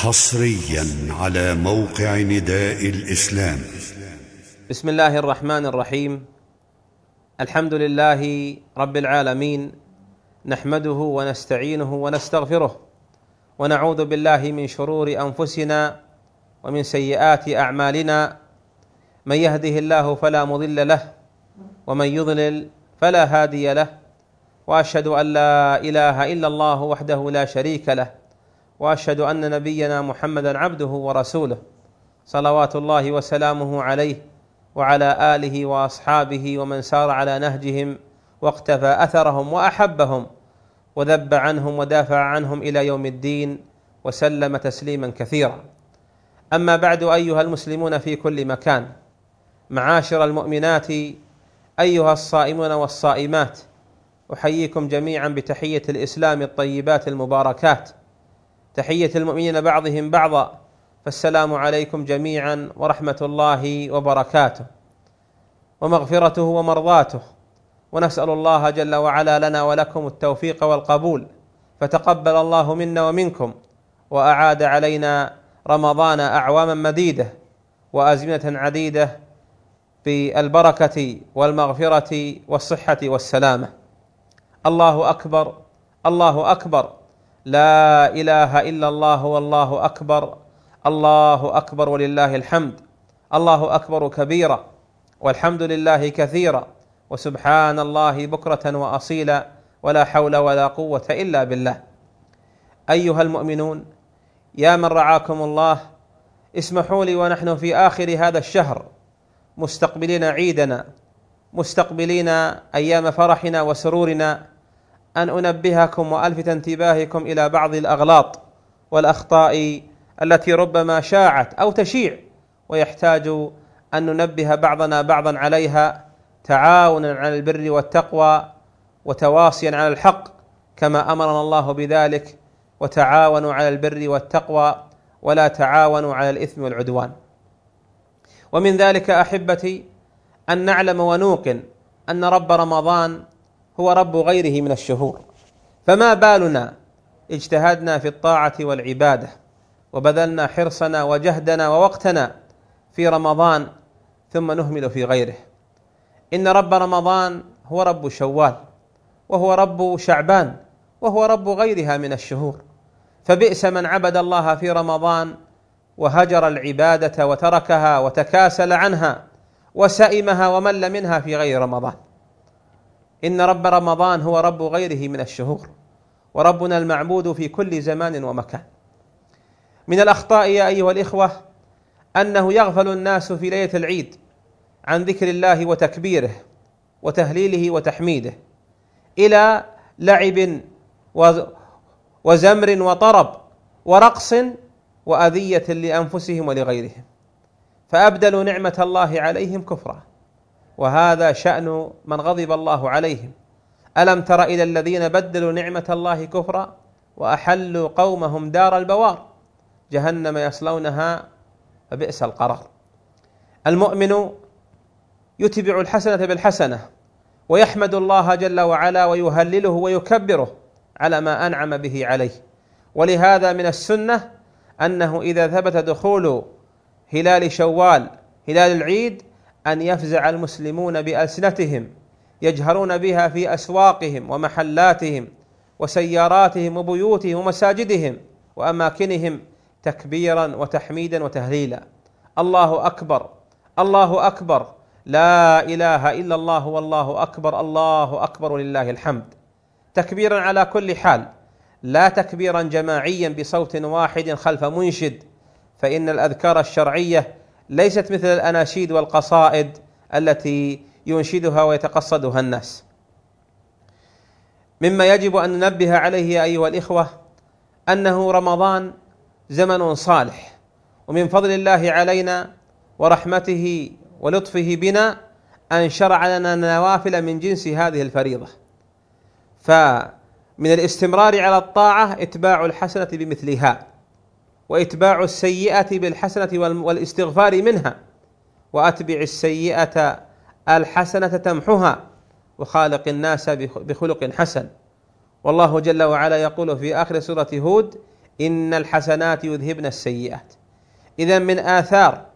حصريا على موقع نداء الإسلام. بسم الله الرحمن الرحيم. الحمد لله رب العالمين. نحمده ونستعينه ونستغفره. ونعوذ بالله من شرور أنفسنا ومن سيئات أعمالنا. من يهده الله فلا مضل له ومن يضلل فلا هادي له. وأشهد أن لا إله إلا الله وحده لا شريك له. وأشهد أن نبينا محمدا عبده ورسوله صلوات الله وسلامه عليه وعلى آله وأصحابه ومن سار على نهجهم واقتفى أثرهم وأحبهم وذب عنهم ودافع عنهم إلى يوم الدين وسلم تسليما كثيرا. أما بعد أيها المسلمون في كل مكان معاشر المؤمنات أيها الصائمون والصائمات أحييكم جميعا بتحية الإسلام الطيبات المباركات. تحية المؤمنين بعضهم بعضا فالسلام عليكم جميعا ورحمة الله وبركاته. ومغفرته ومرضاته. ونسأل الله جل وعلا لنا ولكم التوفيق والقبول. فتقبل الله منا ومنكم. وأعاد علينا رمضان أعواما مديدة. وأزمنة عديدة بالبركة والمغفرة والصحة والسلامة. الله أكبر الله أكبر. لا إله إلا الله والله أكبر الله أكبر ولله الحمد الله أكبر كبيرا والحمد لله كثيرا وسبحان الله بكرة وأصيلا ولا حول ولا قوة إلا بالله. أيها المؤمنون يا من رعاكم الله اسمحوا لي ونحن في آخر هذا الشهر مستقبلين عيدنا مستقبلين أيام فرحنا وسرورنا أن أنبهكم وألفت انتباهكم إلى بعض الأغلاط والأخطاء التي ربما شاعت أو تشيع ويحتاج أن ننبه بعضنا بعضا عليها تعاونا على البر والتقوى وتواصيا على الحق كما أمرنا الله بذلك وتعاونوا على البر والتقوى ولا تعاونوا على الإثم والعدوان. ومن ذلك أحبتي أن نعلم ونوقن أن رب رمضان هو رب غيره من الشهور. فما بالنا اجتهدنا في الطاعة والعبادة وبذلنا حرصنا وجهدنا ووقتنا في رمضان ثم نهمل في غيره. إن رب رمضان هو رب شوال وهو رب شعبان وهو رب غيرها من الشهور. فبئس من عبد الله في رمضان وهجر العبادة وتركها وتكاسل عنها وسئمها ومل منها في غير رمضان. إن رب رمضان هو رب غيره من الشهور وربنا المعبود في كل زمان ومكان. من الأخطاء يا أيها الإخوة أنه يغفل الناس في ليلة العيد عن ذكر الله وتكبيره وتهليله وتحميده إلى لعب وزمر وطرب ورقص وأذية لأنفسهم ولغيرهم. فأبدلوا نعمة الله عليهم كفرا. وهذا شأن من غضب الله عليهم. ألم تر إلى الذين بدلوا نعمة الله كفرا وأحلوا قومهم دار البوار؟ جهنم يصلونها فبئس القرار. المؤمن يتبع الحسنة بالحسنة ويحمد الله جل وعلا ويهلله ويكبره على ما أنعم به عليه. ولهذا من السنة أنه إذا ثبت دخول هلال شوال هلال العيد أن يفزع المسلمون بألسنتهم يجهرون بها في أسواقهم ومحلاتهم وسياراتهم وبيوتهم ومساجدهم وأماكنهم تكبيرا وتحميدا وتهليلا. الله أكبر الله أكبر. لا إله إلا الله والله أكبر الله أكبر ولله الحمد. تكبيرا على كل حال لا تكبيرا جماعيا بصوت واحد خلف منشد فإن الأذكار الشرعية ليست مثل الأناشيد والقصائد التي ينشدها ويتقصدها الناس. مما يجب أن ننبه عليه يا أيها الإخوة أنه رمضان زمن صالح ومن فضل الله علينا ورحمته ولطفه بنا أن شرع لنا نوافل من جنس هذه الفريضة. فمن الاستمرار على الطاعة إتباع الحسنة بمثلها. واتباع السيئة بالحسنة والاستغفار منها وأتبع السيئة الحسنة تمحها وخالق الناس بخلق حسن. والله جل وعلا يقول في آخر سورة هود إن الحسنات يذهبن السيئات. إذا من آثار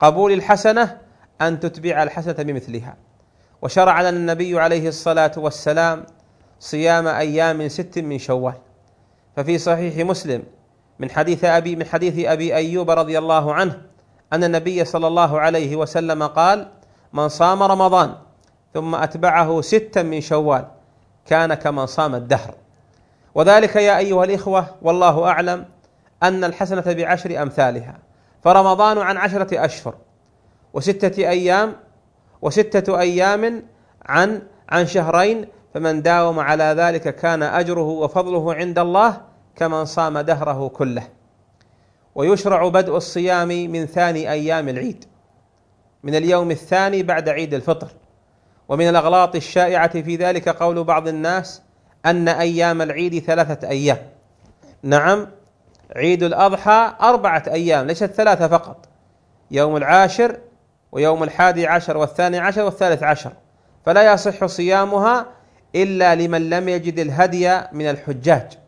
قبول الحسنة أن تتبع الحسنة بمثلها. وشرع لنا النبي عليه الصلاة والسلام صيام أيام ست من شوال. ففي صحيح مسلم من حديث أبي من حديث أبي أيوب رضي الله عنه أن النبي صلى الله عليه وسلم قال من صام رمضان ثم أتبعه ستا من شوال كان كمن صام الدهر. وذلك يا أيها الإخوة والله أعلم أن الحسنة بعشر أمثالها فرمضان عن عشرة أشهر وستة أيام وستة أيام عن عن شهرين فمن داوم على ذلك كان أجره وفضله عند الله كمن صام دهره كله. ويشرع بدء الصيام من ثاني أيام العيد. من اليوم الثاني بعد عيد الفطر. ومن الأغلاط الشائعة في ذلك قول بعض الناس أن أيام العيد ثلاثة أيام. نعم عيد الأضحى أربعة أيام ليست ثلاثة فقط. يوم العاشر ويوم الحادي عشر والثاني عشر والثالث عشر. فلا يصح صيامها إلا لمن لم يجد الهدي من الحجاج.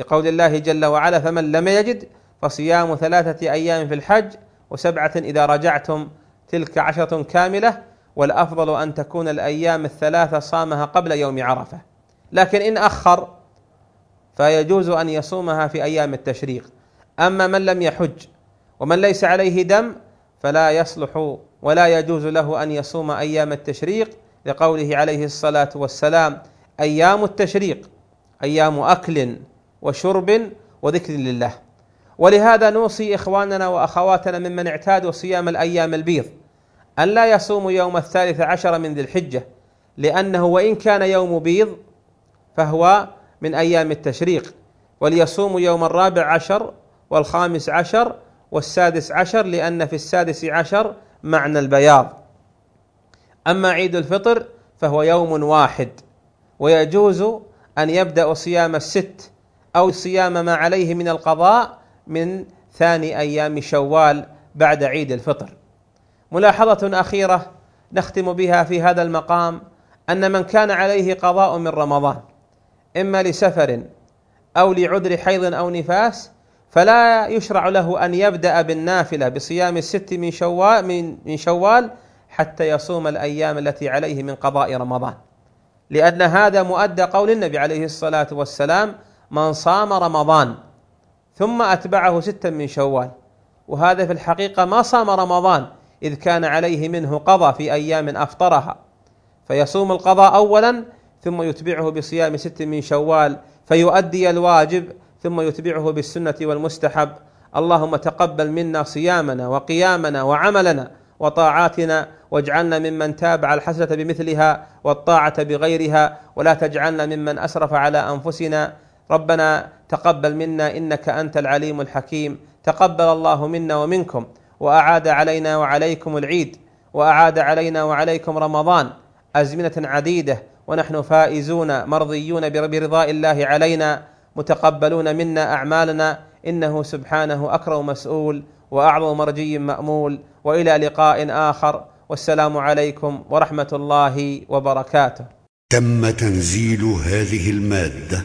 لقول الله جل وعلا فمن لم يجد فصيام ثلاثة أيام في الحج وسبعة إذا رجعتم تلك عشرة كاملة والأفضل أن تكون الأيام الثلاثة صامها قبل يوم عرفة. لكن إن أخر فيجوز أن يصومها في أيام التشريق. أما من لم يحج ومن ليس عليه دم فلا يصلح ولا يجوز له أن يصوم أيام التشريق لقوله عليه الصلاة والسلام أيام التشريق أيام أكل وشرب وذكر لله. ولهذا نوصي إخواننا وأخواتنا ممن اعتادوا صيام الأيام البيض أن لا يصوموا يوم الثالث عشر من ذي الحجة لأنه وإن كان يوم بيض فهو من أيام التشريق. وليصوموا يوم الرابع عشر والخامس عشر والسادس عشر لأن في السادس عشر معنى البياض. أما عيد الفطر فهو يوم واحد ويجوز أن يبدأ صيام الست أو صيام ما عليه من القضاء من ثاني أيام شوال بعد عيد الفطر. ملاحظة أخيرة نختم بها في هذا المقام أن من كان عليه قضاء من رمضان إما لسفر أو لعذر حيض أو نفاس فلا يشرع له أن يبدأ بالنافلة بصيام الست من شوال من شوال حتى يصوم الأيام التي عليه من قضاء رمضان. لأن هذا مؤدى قول النبي عليه الصلاة والسلام من صام رمضان ثم أتبعه ستا من شوال. وهذا في الحقيقة ما صام رمضان إذ كان عليه منه قضى في أيام أفطرها. فيصوم القضاء اولا ثم يتبعه بصيام ست من شوال فيؤدي الواجب ثم يتبعه بالسنة والمستحب. اللهم تقبل منا صيامنا وقيامنا وعملنا وطاعاتنا واجعلنا ممن تابع الحسنة بمثلها والطاعة بغيرها ولا تجعلنا ممن أسرف على أنفسنا. ربنا تقبل منا إنك أنت العليم الحكيم تقبل الله منا ومنكم وأعاد علينا وعليكم العيد وأعاد علينا وعليكم رمضان أزمنة عديدة ونحن فائزون مرضيون برضاء الله علينا متقبلون منا أعمالنا إنه سبحانه أكرم مسؤول وأعظم مرجي مأمول وإلى لقاء آخر والسلام عليكم ورحمة الله وبركاته. تم تنزيل هذه المادة